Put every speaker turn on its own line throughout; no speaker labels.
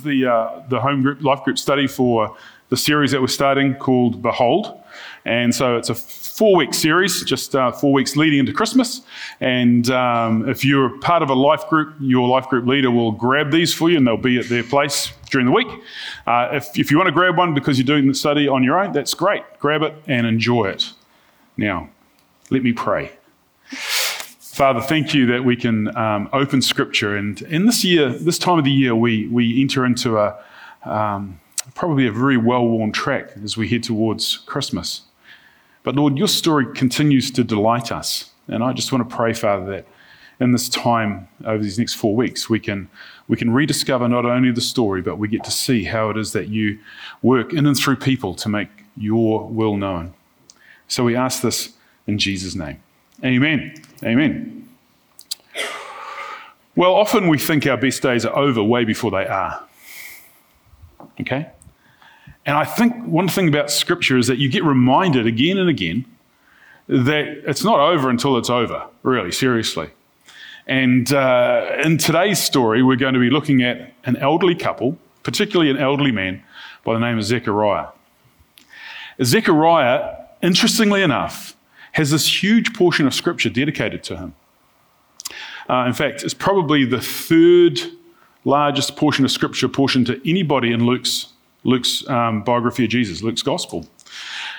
is the, uh, the home group, life group study for the series that we're starting called Behold. And so it's a four week series, just uh, four weeks leading into Christmas. And um, if you're part of a life group, your life group leader will grab these for you and they'll be at their place during the week. Uh, if, if you want to grab one because you're doing the study on your own, that's great. Grab it and enjoy it. Now, let me pray. Father, thank you that we can um, open Scripture. And in this year, this time of the year, we, we enter into a um, probably a very well worn track as we head towards Christmas. But Lord, your story continues to delight us. And I just want to pray, Father, that in this time over these next four weeks, we can, we can rediscover not only the story, but we get to see how it is that you work in and through people to make your will known. So we ask this in Jesus' name. Amen. Amen. Well, often we think our best days are over way before they are. Okay? And I think one thing about Scripture is that you get reminded again and again that it's not over until it's over, really, seriously. And uh, in today's story, we're going to be looking at an elderly couple, particularly an elderly man by the name of Zechariah. Zechariah, interestingly enough, has this huge portion of scripture dedicated to him. Uh, in fact, it's probably the third largest portion of scripture portion to anybody in Luke's, Luke's um, biography of Jesus, Luke's gospel.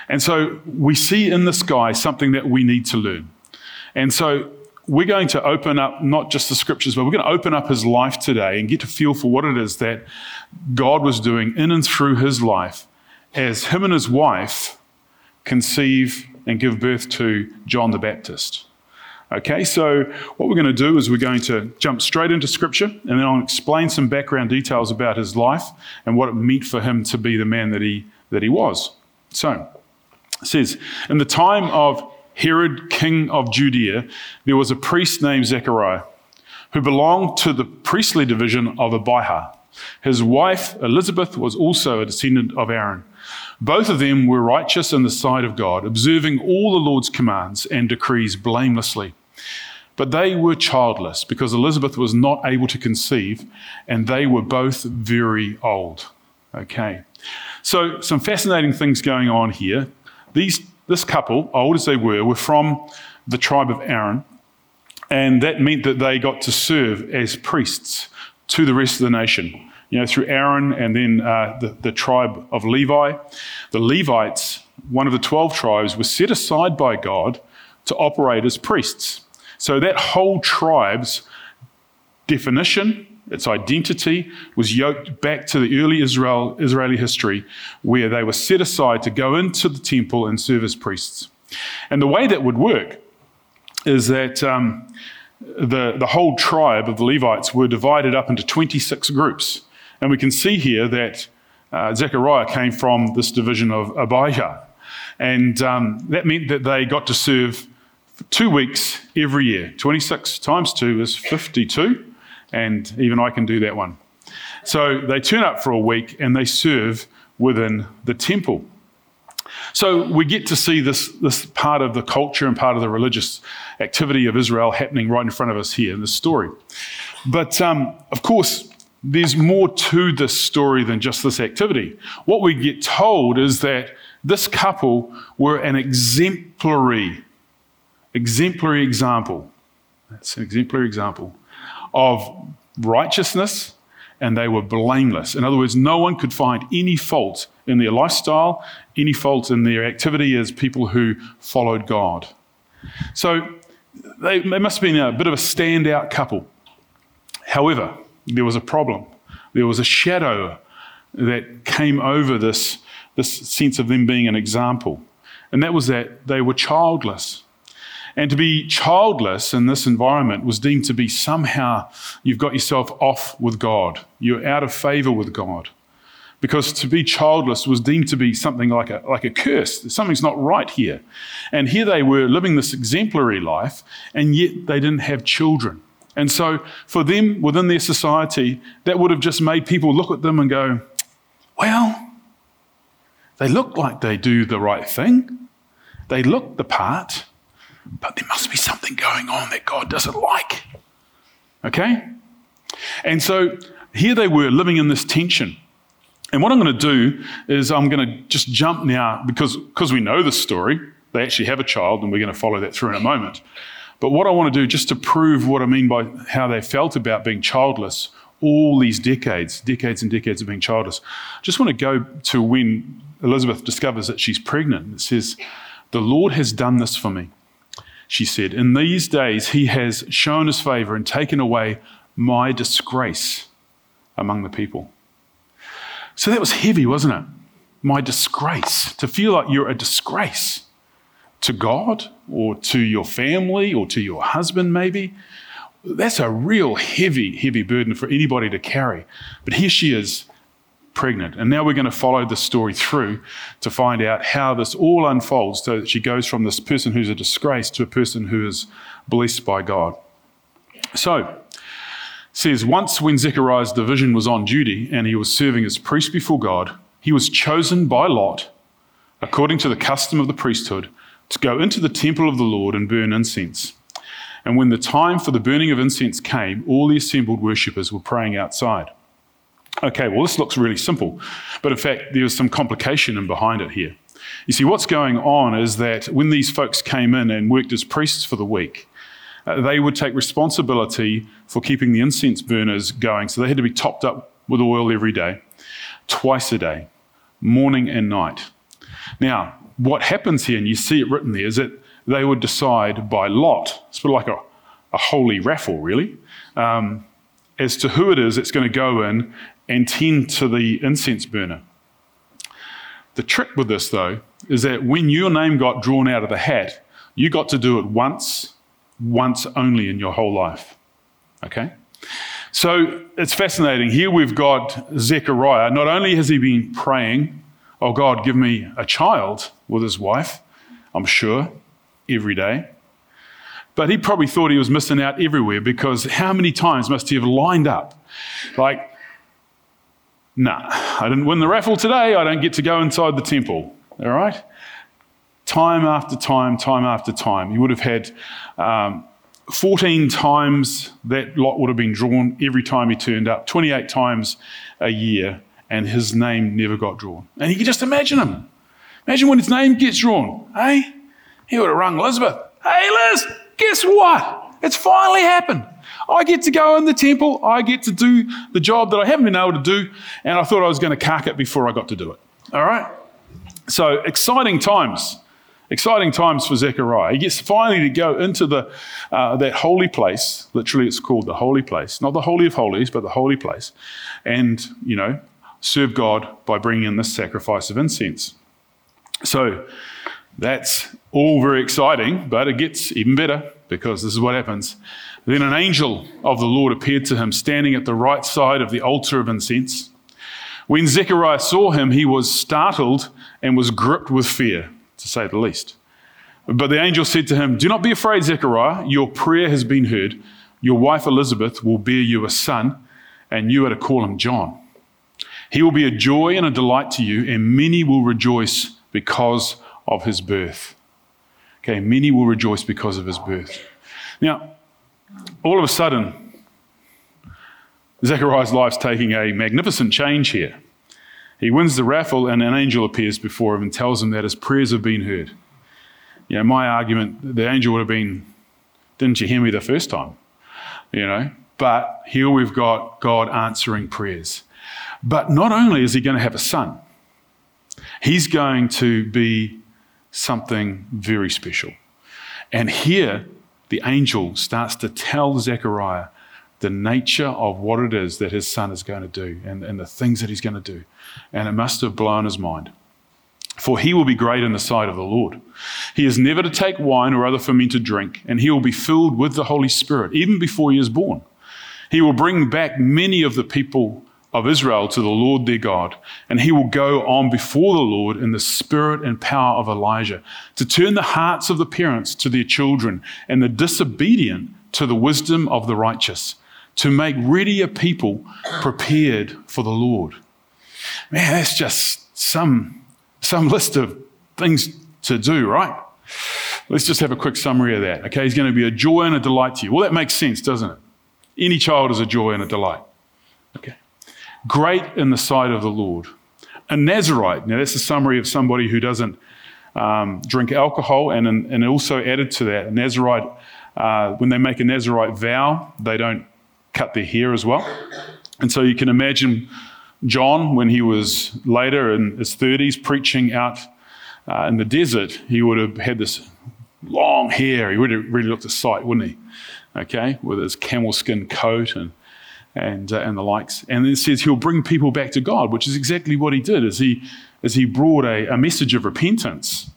And so we see in this guy something that we need to learn. And so we're going to open up not just the scriptures, but we're going to open up his life today and get to feel for what it is that God was doing in and through his life as him and his wife conceive and give birth to John the Baptist. Okay, so what we're going to do is we're going to jump straight into scripture and then I'll explain some background details about his life and what it meant for him to be the man that he, that he was. So, it says, In the time of Herod, king of Judea, there was a priest named Zechariah who belonged to the priestly division of Abijah. His wife, Elizabeth, was also a descendant of Aaron. Both of them were righteous in the sight of God, observing all the Lord's commands and decrees blamelessly. But they were childless because Elizabeth was not able to conceive, and they were both very old. Okay. So, some fascinating things going on here. These, this couple, old as they were, were from the tribe of Aaron, and that meant that they got to serve as priests to the rest of the nation you know, through Aaron and then uh, the, the tribe of Levi. The Levites, one of the 12 tribes, was set aside by God to operate as priests. So that whole tribe's definition, its identity, was yoked back to the early Israel, Israeli history where they were set aside to go into the temple and serve as priests. And the way that would work is that um, the, the whole tribe of the Levites were divided up into 26 groups. And we can see here that uh, Zechariah came from this division of Abijah. And um, that meant that they got to serve two weeks every year. 26 times 2 is 52, and even I can do that one. So they turn up for a week and they serve within the temple. So we get to see this, this part of the culture and part of the religious activity of Israel happening right in front of us here in this story. But um, of course, there's more to this story than just this activity. What we get told is that this couple were an exemplary, exemplary example. That's an exemplary example of righteousness, and they were blameless. In other words, no one could find any fault in their lifestyle, any fault in their activity as people who followed God. So they, they must have been a bit of a standout couple. However, there was a problem. There was a shadow that came over this, this sense of them being an example. And that was that they were childless. And to be childless in this environment was deemed to be somehow you've got yourself off with God. You're out of favor with God. Because to be childless was deemed to be something like a, like a curse. Something's not right here. And here they were living this exemplary life, and yet they didn't have children. And so, for them within their society, that would have just made people look at them and go, well, they look like they do the right thing. They look the part, but there must be something going on that God doesn't like. Okay? And so here they were living in this tension. And what I'm going to do is I'm going to just jump now because, because we know the story. They actually have a child, and we're going to follow that through in a moment. But what I want to do, just to prove what I mean by how they felt about being childless all these decades, decades and decades of being childless, I just want to go to when Elizabeth discovers that she's pregnant. It says, The Lord has done this for me. She said, In these days, he has shown his favor and taken away my disgrace among the people. So that was heavy, wasn't it? My disgrace. To feel like you're a disgrace to God or to your family or to your husband, maybe. That's a real heavy, heavy burden for anybody to carry. But here she is, pregnant. And now we're going to follow the story through to find out how this all unfolds so that she goes from this person who's a disgrace to a person who is blessed by God. So, says once when Zechariah's division was on duty and he was serving as priest before God, he was chosen by lot, according to the custom of the priesthood, to go into the temple of the Lord and burn incense. And when the time for the burning of incense came, all the assembled worshippers were praying outside. Okay, well, this looks really simple, but in fact, there's some complication in behind it here. You see, what's going on is that when these folks came in and worked as priests for the week, uh, they would take responsibility for keeping the incense burners going. So they had to be topped up with oil every day, twice a day, morning and night. Now, what happens here, and you see it written there, is that they would decide by lot, it's sort of like a, a holy raffle, really, um, as to who it is that's going to go in and tend to the incense burner. The trick with this, though, is that when your name got drawn out of the hat, you got to do it once, once only in your whole life. Okay? So it's fascinating. Here we've got Zechariah. Not only has he been praying, Oh God, give me a child with his wife, I'm sure, every day. But he probably thought he was missing out everywhere because how many times must he have lined up? Like, nah, I didn't win the raffle today. I don't get to go inside the temple. All right? Time after time, time after time. He would have had um, 14 times that lot would have been drawn every time he turned up, 28 times a year, and his name never got drawn. And you can just imagine him. Imagine when his name gets drawn. Hey, he would have rung Elizabeth. Hey, Liz, guess what? It's finally happened. I get to go in the temple. I get to do the job that I haven't been able to do. And I thought I was going to cark it before I got to do it. All right? So, exciting times. Exciting times for Zechariah. He gets finally to go into the, uh, that holy place. Literally, it's called the holy place. Not the Holy of Holies, but the holy place. And, you know, serve God by bringing in this sacrifice of incense. So, that's all very exciting, but it gets even better because this is what happens. Then an angel of the Lord appeared to him, standing at the right side of the altar of incense. When Zechariah saw him, he was startled and was gripped with fear, to say the least. But the angel said to him, Do not be afraid, Zechariah. Your prayer has been heard. Your wife Elizabeth will bear you a son, and you are to call him John. He will be a joy and a delight to you, and many will rejoice because of his birth. Okay, many will rejoice because of his birth. Now, all of a sudden, Zechariah's life's taking a magnificent change here. He wins the raffle, and an angel appears before him and tells him that his prayers have been heard. You know, my argument, the angel would have been, Didn't you hear me the first time? You know, but here we've got God answering prayers. But not only is he going to have a son, he's going to be something very special. And here, the angel starts to tell Zechariah the nature of what it is that his son is going to do and, and the things that he's going to do. And it must have blown his mind. For he will be great in the sight of the Lord. He is never to take wine or other fermented drink, and he will be filled with the Holy Spirit even before he is born. He will bring back many of the people of Israel to the Lord their God, and he will go on before the Lord in the spirit and power of Elijah to turn the hearts of the parents to their children and the disobedient to the wisdom of the righteous, to make ready a people prepared for the Lord. Man, that's just some, some list of things to do, right? Let's just have a quick summary of that. Okay, he's going to be a joy and a delight to you. Well, that makes sense, doesn't it? Any child is a joy and a delight. Okay. Great in the sight of the Lord. A Nazarite, now that's a summary of somebody who doesn't um, drink alcohol, and, and also added to that, a Nazarite, uh, when they make a Nazarite vow, they don't cut their hair as well. And so you can imagine John, when he was later in his 30s preaching out uh, in the desert, he would have had this long hair. He would have really looked a sight, wouldn't he? Okay, with his camel skin coat and and uh, and the likes. And it says he'll bring people back to God, which is exactly what he did. As he as he brought a, a message of repentance,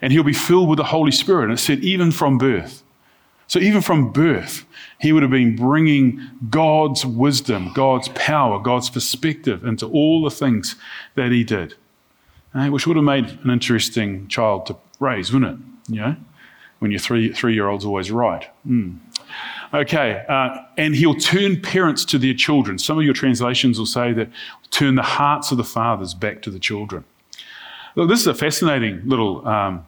and he'll be filled with the Holy Spirit. And it said even from birth. So even from birth, he would have been bringing God's wisdom, God's power, God's perspective into all the things that he did, uh, which would have made an interesting child to raise, wouldn't it? You know, when your three three year old's always right. Mm. Okay, uh, and he'll turn parents to their children. Some of your translations will say that turn the hearts of the fathers back to the children. Look, this is a fascinating little um,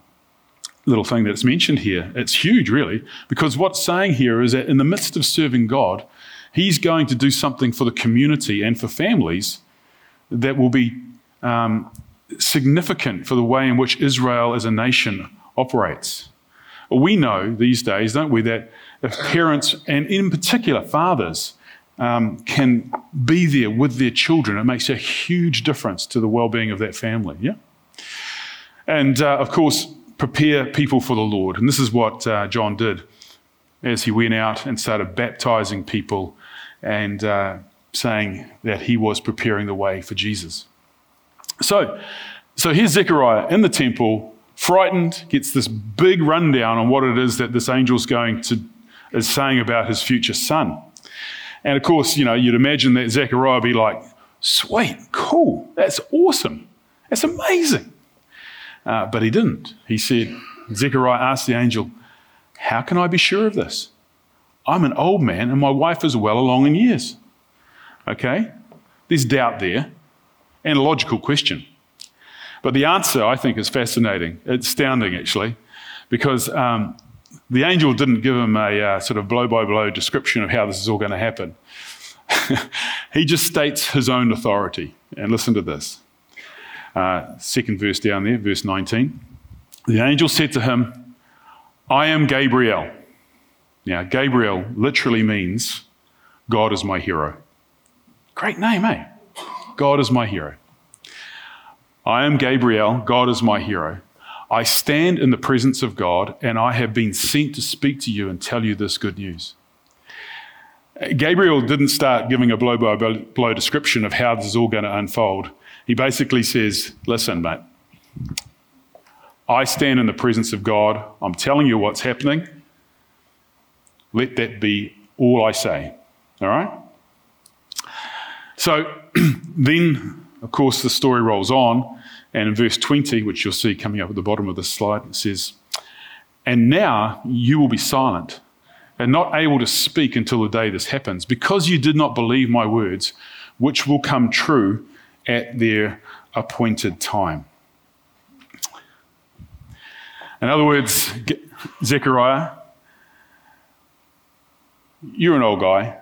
little thing that's mentioned here. It's huge, really, because what's saying here is that in the midst of serving God, He's going to do something for the community and for families that will be um, significant for the way in which Israel as a nation operates. We know these days, don't we, that if parents, and in particular fathers, um, can be there with their children, it makes a huge difference to the well being of that family. Yeah? And uh, of course, prepare people for the Lord. And this is what uh, John did as he went out and started baptizing people and uh, saying that he was preparing the way for Jesus. So, so here's Zechariah in the temple, frightened, gets this big rundown on what it is that this angel's going to is saying about his future son. And of course, you know, you'd imagine that Zechariah would be like, sweet, cool, that's awesome, that's amazing. Uh, but he didn't. He said, Zechariah asked the angel, How can I be sure of this? I'm an old man and my wife is well along in years. Okay? There's doubt there and a logical question. But the answer, I think, is fascinating. It's astounding, actually, because um, the angel didn't give him a uh, sort of blow by blow description of how this is all going to happen. he just states his own authority. And listen to this. Uh, second verse down there, verse 19. The angel said to him, I am Gabriel. Now, Gabriel literally means God is my hero. Great name, eh? God is my hero. I am Gabriel, God is my hero. I stand in the presence of God, and I have been sent to speak to you and tell you this good news. Gabriel didn't start giving a blow by blow description of how this is all going to unfold. He basically says, Listen, mate, I stand in the presence of God. I'm telling you what's happening. Let that be all I say. All right? So then, of course, the story rolls on. And in verse 20, which you'll see coming up at the bottom of this slide, it says, And now you will be silent and not able to speak until the day this happens, because you did not believe my words, which will come true at their appointed time. In other words, Zechariah, you're an old guy.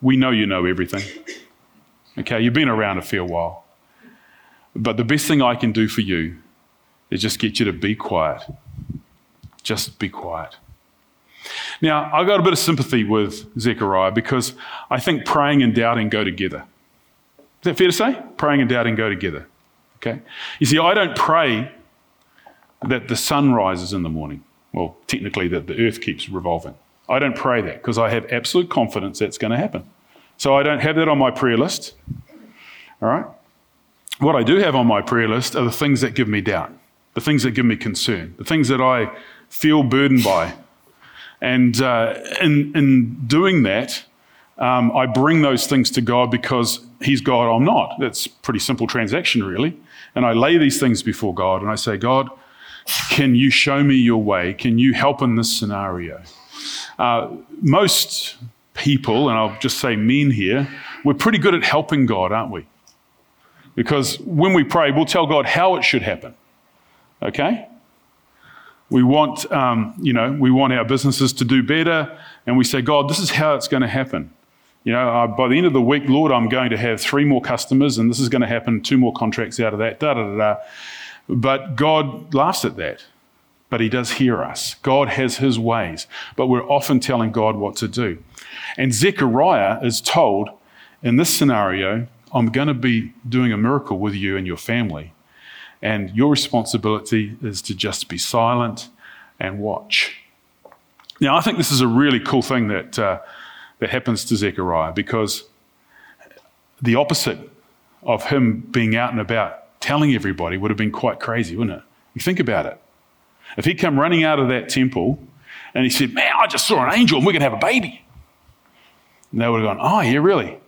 We know you know everything. Okay, you've been around a fair while. But the best thing I can do for you is just get you to be quiet. Just be quiet. Now, I've got a bit of sympathy with Zechariah because I think praying and doubting go together. Is that fair to say? Praying and doubting go together. Okay? You see, I don't pray that the sun rises in the morning. Well, technically, that the earth keeps revolving. I don't pray that because I have absolute confidence that's going to happen. So I don't have that on my prayer list. All right? What I do have on my prayer list are the things that give me doubt, the things that give me concern, the things that I feel burdened by. And uh, in, in doing that, um, I bring those things to God because He's God, I'm not. That's pretty simple transaction, really. And I lay these things before God and I say, God, can you show me your way? Can you help in this scenario? Uh, most people, and I'll just say men here, we're pretty good at helping God, aren't we? Because when we pray, we'll tell God how it should happen. Okay? We want, um, you know, we want our businesses to do better, and we say, God, this is how it's going to happen. You know, uh, by the end of the week, Lord, I'm going to have three more customers, and this is going to happen, two more contracts out of that, da da da da. But God laughs at that. But He does hear us. God has His ways, but we're often telling God what to do. And Zechariah is told in this scenario, I'm going to be doing a miracle with you and your family. And your responsibility is to just be silent and watch. Now, I think this is a really cool thing that, uh, that happens to Zechariah because the opposite of him being out and about telling everybody would have been quite crazy, wouldn't it? You think about it. If he'd come running out of that temple and he said, Man, I just saw an angel and we're going to have a baby. And they would have gone, Oh, yeah, really?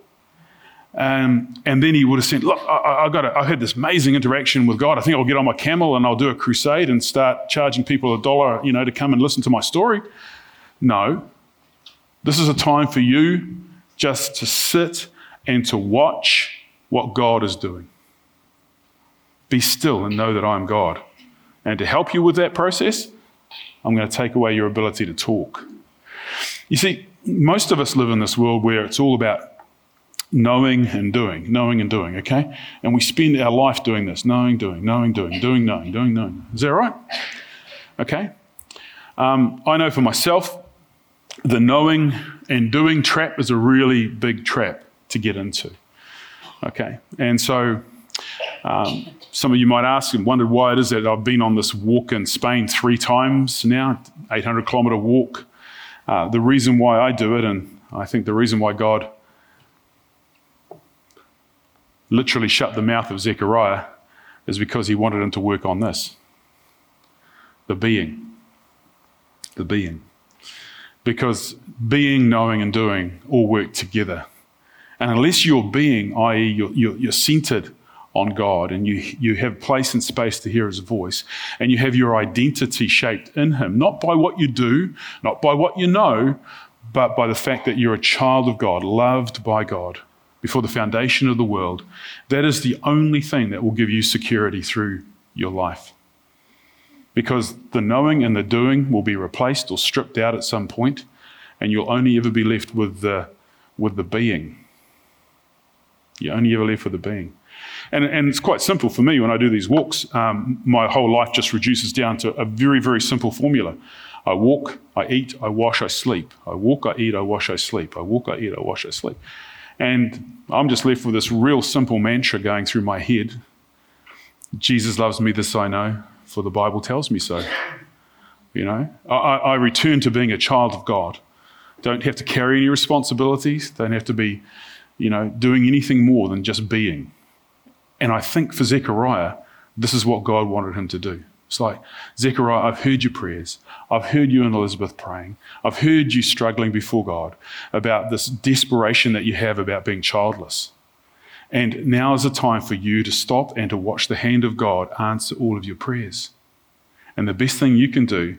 Um, and then he would have said, Look, I, I, got a, I had this amazing interaction with God. I think I'll get on my camel and I'll do a crusade and start charging people a dollar, you know, to come and listen to my story. No. This is a time for you just to sit and to watch what God is doing. Be still and know that I am God. And to help you with that process, I'm going to take away your ability to talk. You see, most of us live in this world where it's all about knowing and doing, knowing and doing, okay? And we spend our life doing this knowing, doing, knowing, doing, doing, knowing, doing, knowing. Is that right? Okay. Um, I know for myself, the knowing and doing trap is a really big trap to get into. Okay. And so um, some of you might ask and wondered why it is that I've been on this walk in Spain three times now, 800 kilometer walk. Uh, the reason why I do it, and I think the reason why God literally shut the mouth of Zechariah is because he wanted him to work on this the being. The being. Because being, knowing, and doing all work together. And unless you're being, i.e., you're, you're, you're centered on God and you, you have place and space to hear His voice and you have your identity shaped in Him, not by what you do, not by what you know, but by the fact that you're a child of God, loved by God before the foundation of the world, that is the only thing that will give you security through your life. Because the knowing and the doing will be replaced or stripped out at some point, and you'll only ever be left with the, with the being. You're only ever left with the being. And, and it's quite simple for me when I do these walks. Um, my whole life just reduces down to a very, very simple formula. I walk, I eat, I wash, I sleep. I walk, I eat, I wash, I sleep. I walk, I eat, I wash, I sleep. And I'm just left with this real simple mantra going through my head Jesus loves me, this I know, for the Bible tells me so. You know, I, I return to being a child of God. Don't have to carry any responsibilities, don't have to be, you know, doing anything more than just being. And I think for Zechariah, this is what God wanted him to do. It's like, Zechariah, I've heard your prayers. I've heard you and Elizabeth praying. I've heard you struggling before God about this desperation that you have about being childless. And now is the time for you to stop and to watch the hand of God answer all of your prayers. And the best thing you can do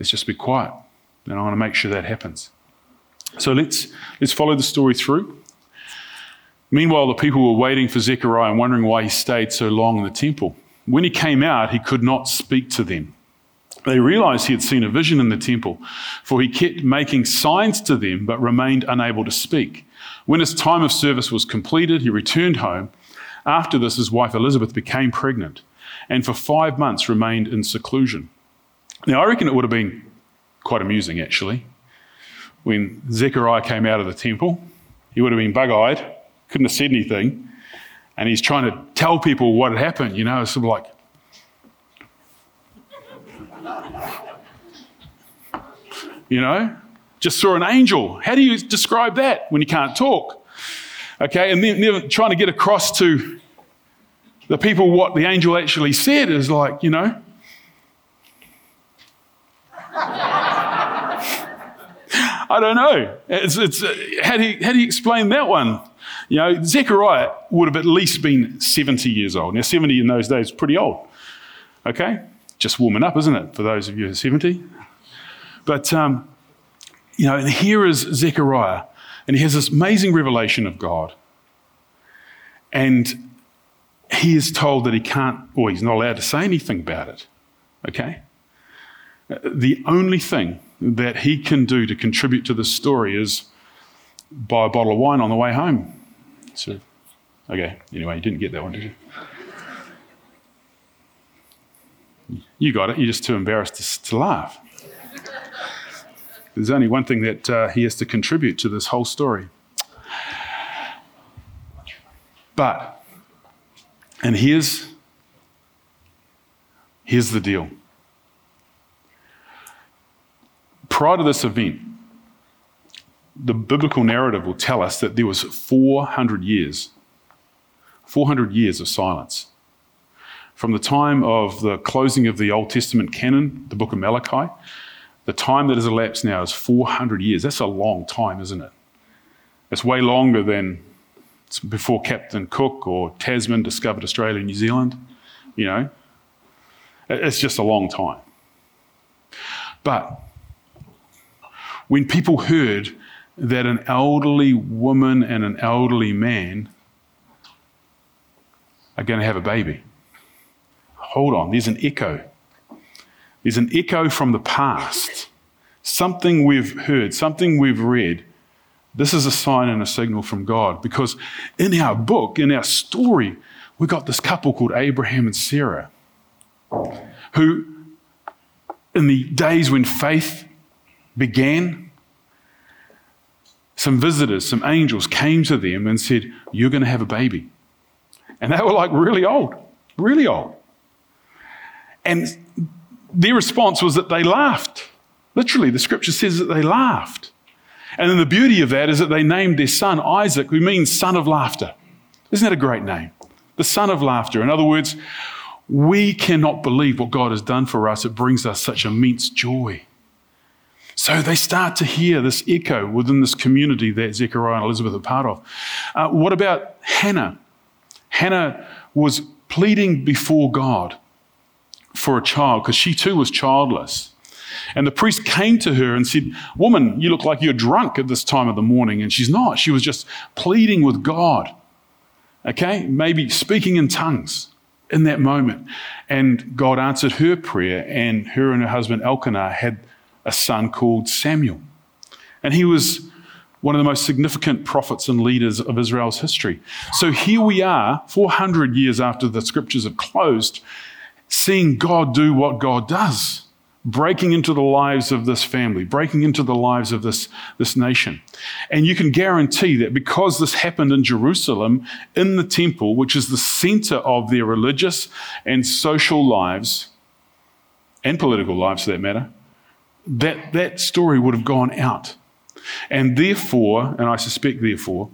is just be quiet. And I want to make sure that happens. So let's, let's follow the story through. Meanwhile, the people were waiting for Zechariah and wondering why he stayed so long in the temple. When he came out, he could not speak to them. They realized he had seen a vision in the temple, for he kept making signs to them but remained unable to speak. When his time of service was completed, he returned home. After this, his wife Elizabeth became pregnant and for five months remained in seclusion. Now, I reckon it would have been quite amusing actually. When Zechariah came out of the temple, he would have been bug eyed, couldn't have said anything, and he's trying to tell people what had happened, you know, it's sort of like, you know, just saw an angel. How do you describe that when you can't talk? Okay, and then trying to get across to the people what the angel actually said is like, you know, I don't know. It's, it's, uh, how, do you, how do you explain that one? You know, Zechariah would have at least been 70 years old. Now, 70 in those days is pretty old. Okay? Just warming up, isn't it, for those of you who are 70? But, um, you know, and here is Zechariah, and he has this amazing revelation of God. And he is told that he can't, or he's not allowed to say anything about it. Okay? the only thing that he can do to contribute to this story is buy a bottle of wine on the way home. So, okay, anyway, you didn't get that one, did you? You got it, you're just too embarrassed to, to laugh. There's only one thing that uh, he has to contribute to this whole story. But, and here's, here's the deal. Prior to this event, the biblical narrative will tell us that there was 400 years, 400 years of silence. From the time of the closing of the Old Testament canon, the book of Malachi, the time that has elapsed now is 400 years. That's a long time, isn't it? It's way longer than before Captain Cook or Tasman discovered Australia and New Zealand. You know, it's just a long time. But when people heard that an elderly woman and an elderly man are going to have a baby, hold on, there's an echo. There's an echo from the past. Something we've heard, something we've read. This is a sign and a signal from God because in our book, in our story, we got this couple called Abraham and Sarah who, in the days when faith began, some visitors, some angels came to them and said, You're going to have a baby. And they were like really old, really old. And their response was that they laughed. Literally, the scripture says that they laughed. And then the beauty of that is that they named their son Isaac, who means son of laughter. Isn't that a great name? The son of laughter. In other words, we cannot believe what God has done for us. It brings us such immense joy. So they start to hear this echo within this community that Zechariah and Elizabeth are part of. Uh, what about Hannah? Hannah was pleading before God for a child because she too was childless. And the priest came to her and said, Woman, you look like you're drunk at this time of the morning. And she's not. She was just pleading with God. Okay? Maybe speaking in tongues in that moment. And God answered her prayer, and her and her husband Elkanah had a son called Samuel. And he was one of the most significant prophets and leaders of Israel's history. So here we are, 400 years after the scriptures have closed, seeing God do what God does, breaking into the lives of this family, breaking into the lives of this, this nation. And you can guarantee that because this happened in Jerusalem, in the temple, which is the center of their religious and social lives, and political lives for that matter, that, that story would have gone out. And therefore, and I suspect therefore,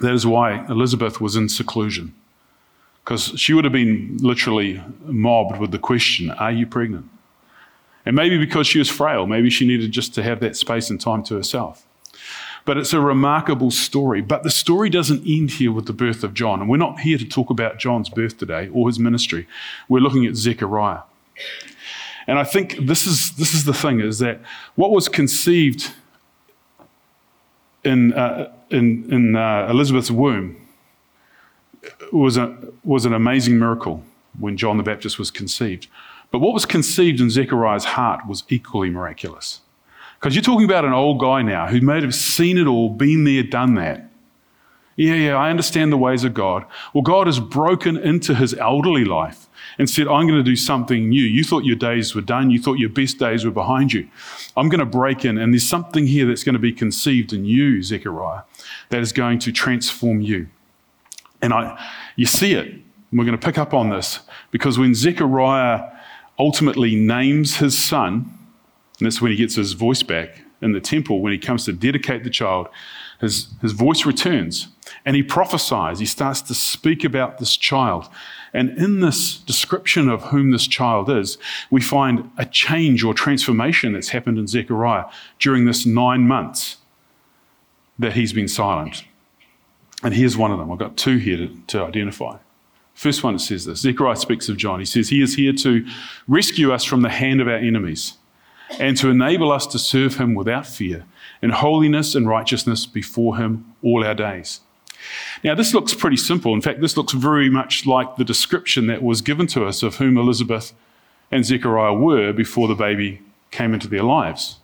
that is why Elizabeth was in seclusion because she would have been literally mobbed with the question, Are you pregnant? And maybe because she was frail, maybe she needed just to have that space and time to herself. But it's a remarkable story. But the story doesn't end here with the birth of John. And we're not here to talk about John's birth today or his ministry. We're looking at Zechariah. And I think this is, this is the thing is that what was conceived in, uh, in, in uh, Elizabeth's womb was, a, was an amazing miracle when John the Baptist was conceived. But what was conceived in Zechariah's heart was equally miraculous. Because you're talking about an old guy now who may have seen it all, been there, done that. Yeah, yeah, I understand the ways of God. Well, God has broken into his elderly life and said, I'm going to do something new. You thought your days were done. You thought your best days were behind you. I'm going to break in, and there's something here that's going to be conceived in you, Zechariah, that is going to transform you. And I, you see it. We're going to pick up on this because when Zechariah ultimately names his son, and that's when he gets his voice back in the temple, when he comes to dedicate the child, his, his voice returns and he prophesies. He starts to speak about this child. And in this description of whom this child is, we find a change or transformation that's happened in Zechariah during this nine months that he's been silent. And here's one of them. I've got two here to, to identify. First one, says this Zechariah speaks of John. He says, He is here to rescue us from the hand of our enemies and to enable us to serve Him without fear in holiness and righteousness before Him all our days. Now, this looks pretty simple. In fact, this looks very much like the description that was given to us of whom Elizabeth and Zechariah were before the baby came into their lives.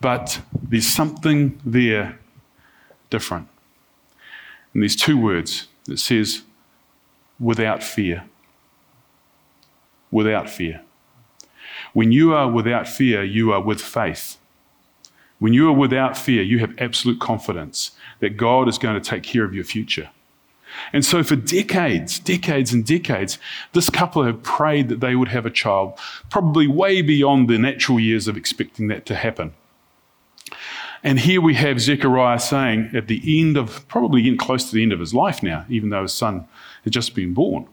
But there's something there different. And there's two words that says, without fear. Without fear. When you are without fear, you are with faith. When you are without fear, you have absolute confidence that God is going to take care of your future. And so, for decades, decades, and decades, this couple have prayed that they would have a child, probably way beyond the natural years of expecting that to happen. And here we have Zechariah saying at the end of, probably close to the end of his life now, even though his son had just been born,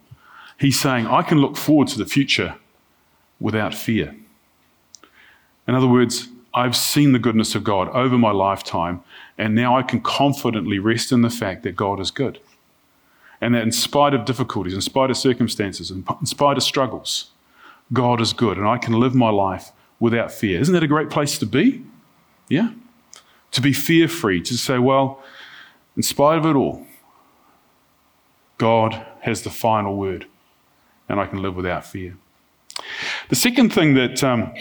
he's saying, I can look forward to the future without fear. In other words, I've seen the goodness of God over my lifetime, and now I can confidently rest in the fact that God is good. And that in spite of difficulties, in spite of circumstances, in spite of struggles, God is good, and I can live my life without fear. Isn't that a great place to be? Yeah? To be fear free, to say, well, in spite of it all, God has the final word, and I can live without fear. The second thing that um,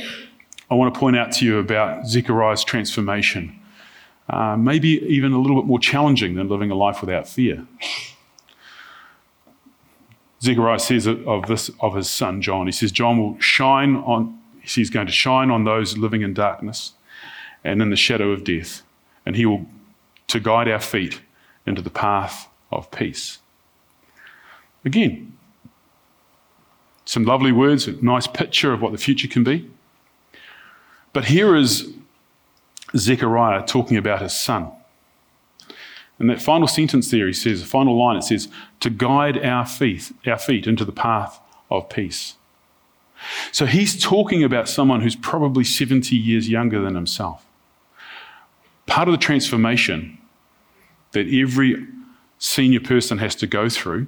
I want to point out to you about Zechariah's transformation, uh, maybe even a little bit more challenging than living a life without fear. Zechariah says of this of his son John, he says, John will shine on, he's going to shine on those living in darkness and in the shadow of death, and he will to guide our feet into the path of peace. Again, some lovely words, a nice picture of what the future can be. But here is Zechariah talking about his son. And that final sentence there, he says, the final line, it says, to guide our feet, our feet into the path of peace. So he's talking about someone who's probably 70 years younger than himself. Part of the transformation that every senior person has to go through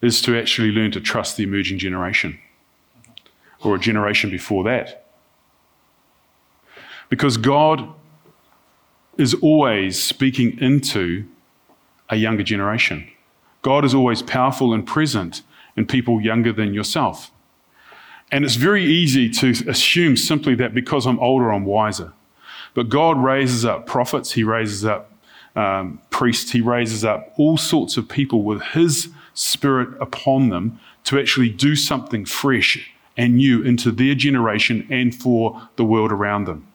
is to actually learn to trust the emerging generation or a generation before that. Because God is always speaking into a younger generation. God is always powerful and present in people younger than yourself. And it's very easy to assume simply that because I'm older, I'm wiser. But God raises up prophets, He raises up um, priests, He raises up all sorts of people with His Spirit upon them to actually do something fresh and new into their generation and for the world around them.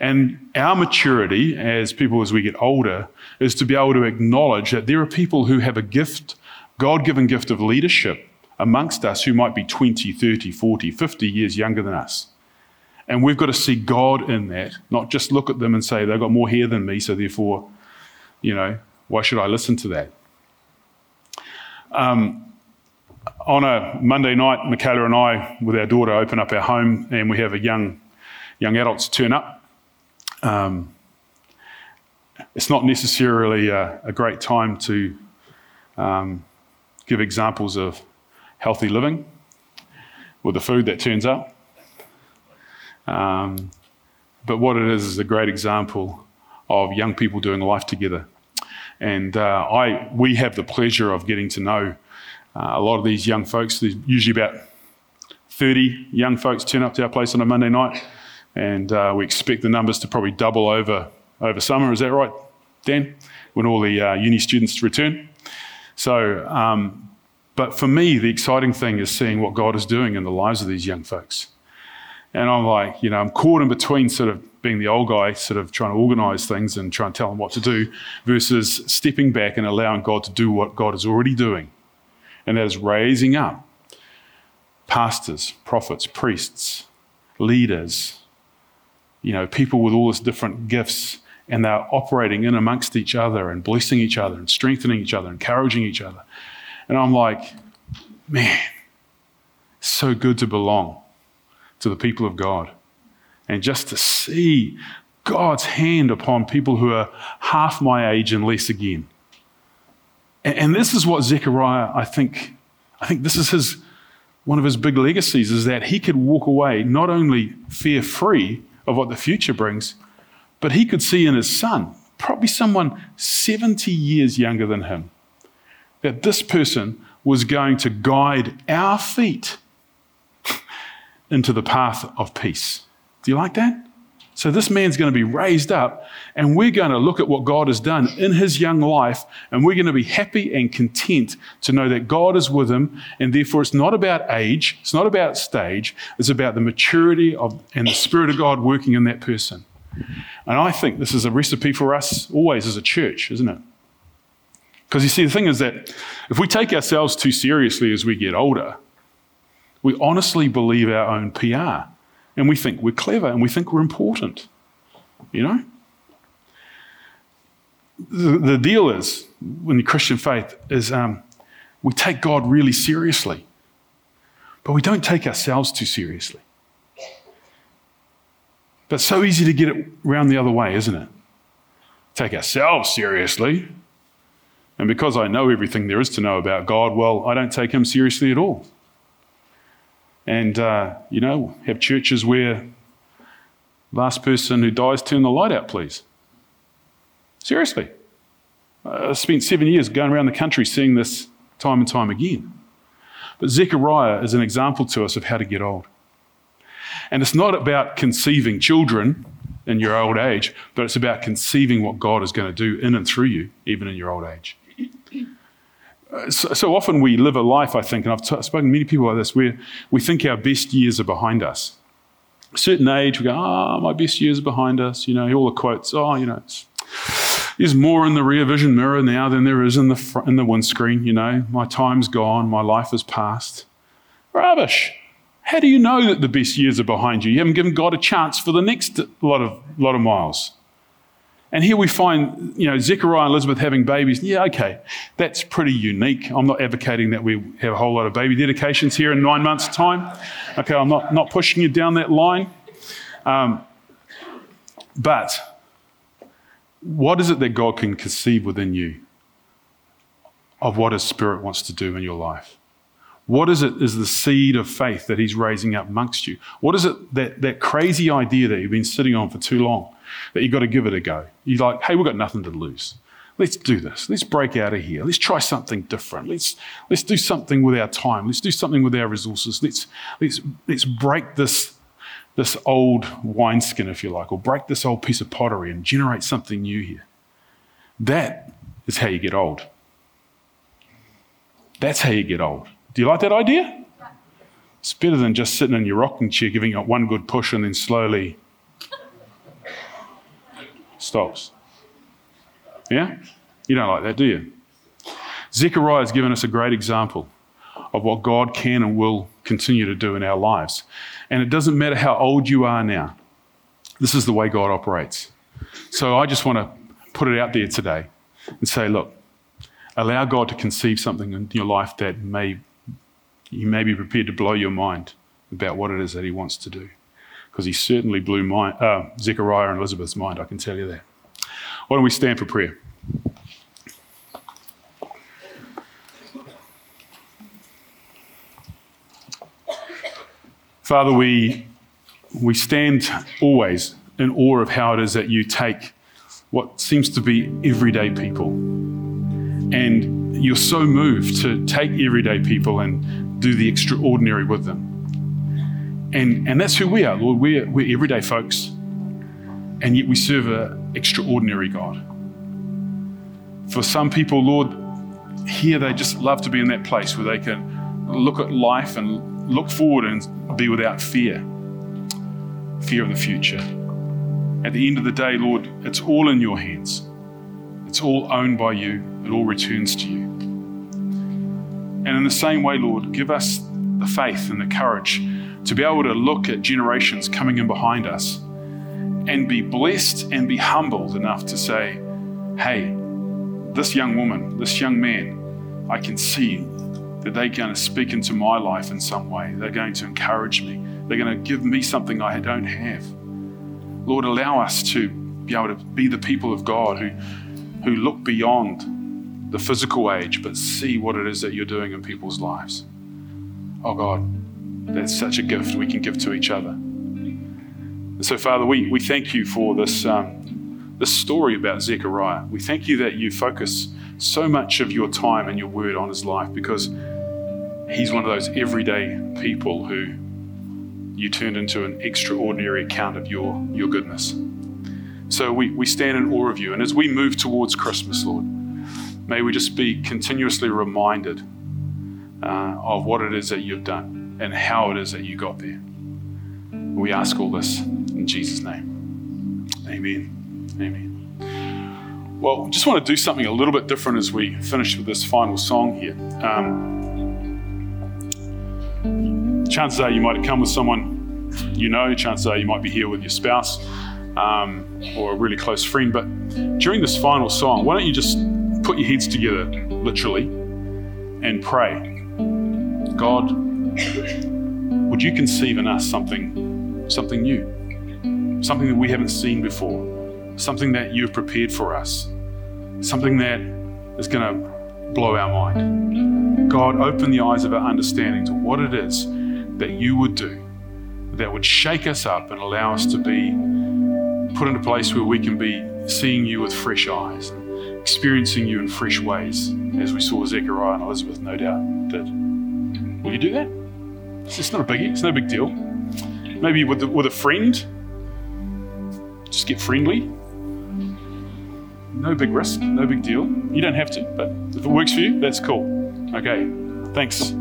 And our maturity as people as we get older is to be able to acknowledge that there are people who have a gift, God given gift of leadership amongst us who might be 20, 30, 40, 50 years younger than us. And we've got to see God in that, not just look at them and say, they've got more hair than me, so therefore, you know, why should I listen to that? Um, on a Monday night, Michaela and I, with our daughter, open up our home and we have a young, young adults turn up. Um, it's not necessarily a, a great time to um, give examples of healthy living with the food that turns up. Um, but what it is is a great example of young people doing life together. And uh, I, we have the pleasure of getting to know uh, a lot of these young folks. There's usually about 30 young folks turn up to our place on a Monday night, and uh, we expect the numbers to probably double over, over summer. Is that right, Dan? When all the uh, uni students return. So, um, but for me, the exciting thing is seeing what God is doing in the lives of these young folks. And I'm like, you know, I'm caught in between sort of being the old guy, sort of trying to organize things and trying to tell them what to do, versus stepping back and allowing God to do what God is already doing. And that is raising up pastors, prophets, priests, leaders, you know, people with all these different gifts, and they're operating in amongst each other and blessing each other and strengthening each other, encouraging each other. And I'm like, man, it's so good to belong to the people of God and just to see God's hand upon people who are half my age and less again. And, and this is what Zechariah, I think, I think this is his one of his big legacies is that he could walk away not only fear free of what the future brings, but he could see in his son, probably someone 70 years younger than him, that this person was going to guide our feet into the path of peace. Do you like that? So this man's going to be raised up, and we're going to look at what God has done in his young life, and we're going to be happy and content to know that God is with him, and therefore it's not about age, it's not about stage, it's about the maturity of and the Spirit of God working in that person. And I think this is a recipe for us always as a church, isn't it? Because you see, the thing is that if we take ourselves too seriously as we get older, we honestly believe our own PR and we think we're clever and we think we're important. You know? The, the deal is, in the Christian faith, is um, we take God really seriously, but we don't take ourselves too seriously. But so easy to get it around the other way, isn't it? Take ourselves seriously. And because I know everything there is to know about God, well, I don't take him seriously at all and, uh, you know, have churches where last person who dies, turn the light out, please. Seriously. I spent seven years going around the country seeing this time and time again. But Zechariah is an example to us of how to get old. And it's not about conceiving children in your old age, but it's about conceiving what God is going to do in and through you, even in your old age so, so, often we live a life, I think, and I've t- spoken to many people like this, where we think our best years are behind us. A certain age, we go, ah, oh, my best years are behind us. You know, all the quotes, oh, you know, there's more in the rear vision mirror now than there is in the, front, in the windscreen. You know, my time's gone, my life is past. Rubbish. How do you know that the best years are behind you? You haven't given God a chance for the next lot of, lot of miles. And here we find, you know, Zechariah and Elizabeth having babies. Yeah, okay, that's pretty unique. I'm not advocating that we have a whole lot of baby dedications here in nine months' time. Okay, I'm not, not pushing you down that line. Um, but what is it that God can conceive within you of what His Spirit wants to do in your life? What is it is the seed of faith that He's raising up amongst you? What is it that, that crazy idea that you've been sitting on for too long? That you've got to give it a go. You're like, hey, we've got nothing to lose. Let's do this. Let's break out of here. Let's try something different. Let's, let's do something with our time. Let's do something with our resources. Let's, let's, let's break this, this old wineskin, if you like, or break this old piece of pottery and generate something new here. That is how you get old. That's how you get old. Do you like that idea? It's better than just sitting in your rocking chair, giving it one good push and then slowly stops. Yeah? You don't like that, do you? Zechariah has given us a great example of what God can and will continue to do in our lives. And it doesn't matter how old you are now, this is the way God operates. So I just want to put it out there today and say, look, allow God to conceive something in your life that may you may be prepared to blow your mind about what it is that He wants to do because he certainly blew my, uh, Zechariah and Elizabeth's mind, I can tell you that. Why don't we stand for prayer? Father, we, we stand always in awe of how it is that you take what seems to be everyday people and you're so moved to take everyday people and do the extraordinary with them. And, and that's who we are, Lord. We're, we're everyday folks, and yet we serve an extraordinary God. For some people, Lord, here they just love to be in that place where they can look at life and look forward and be without fear fear of the future. At the end of the day, Lord, it's all in your hands. It's all owned by you. It all returns to you. And in the same way, Lord, give us the faith and the courage to be able to look at generations coming in behind us and be blessed and be humbled enough to say, hey, this young woman, this young man, I can see that they're going to speak into my life in some way. They're going to encourage me. They're going to give me something I don't have. Lord, allow us to be able to be the people of God who, who look beyond the physical age but see what it is that you're doing in people's lives. Oh God, that's such a gift we can give to each other. And so, Father, we, we thank you for this, um, this story about Zechariah. We thank you that you focus so much of your time and your word on his life because he's one of those everyday people who you turned into an extraordinary account of your, your goodness. So we, we stand in awe of you. And as we move towards Christmas, Lord, may we just be continuously reminded uh, of what it is that you've done and how it is that you got there. We ask all this in Jesus' name. Amen. Amen. Well, just want to do something a little bit different as we finish with this final song here. Um, chances are you might have come with someone you know, chances are you might be here with your spouse um, or a really close friend. But during this final song, why don't you just put your heads together, literally, and pray God, would you conceive in us something, something new, something that we haven't seen before, something that you've prepared for us, something that is going to blow our mind. God, open the eyes of our understanding to what it is that you would do that would shake us up and allow us to be put in a place where we can be seeing you with fresh eyes, experiencing you in fresh ways, as we saw Zechariah and Elizabeth no doubt did. Will you do that? It's just not a biggie. It's no big deal. Maybe with, the, with a friend, just get friendly. No big risk, no big deal. You don't have to, but if it works for you, that's cool. Okay, thanks.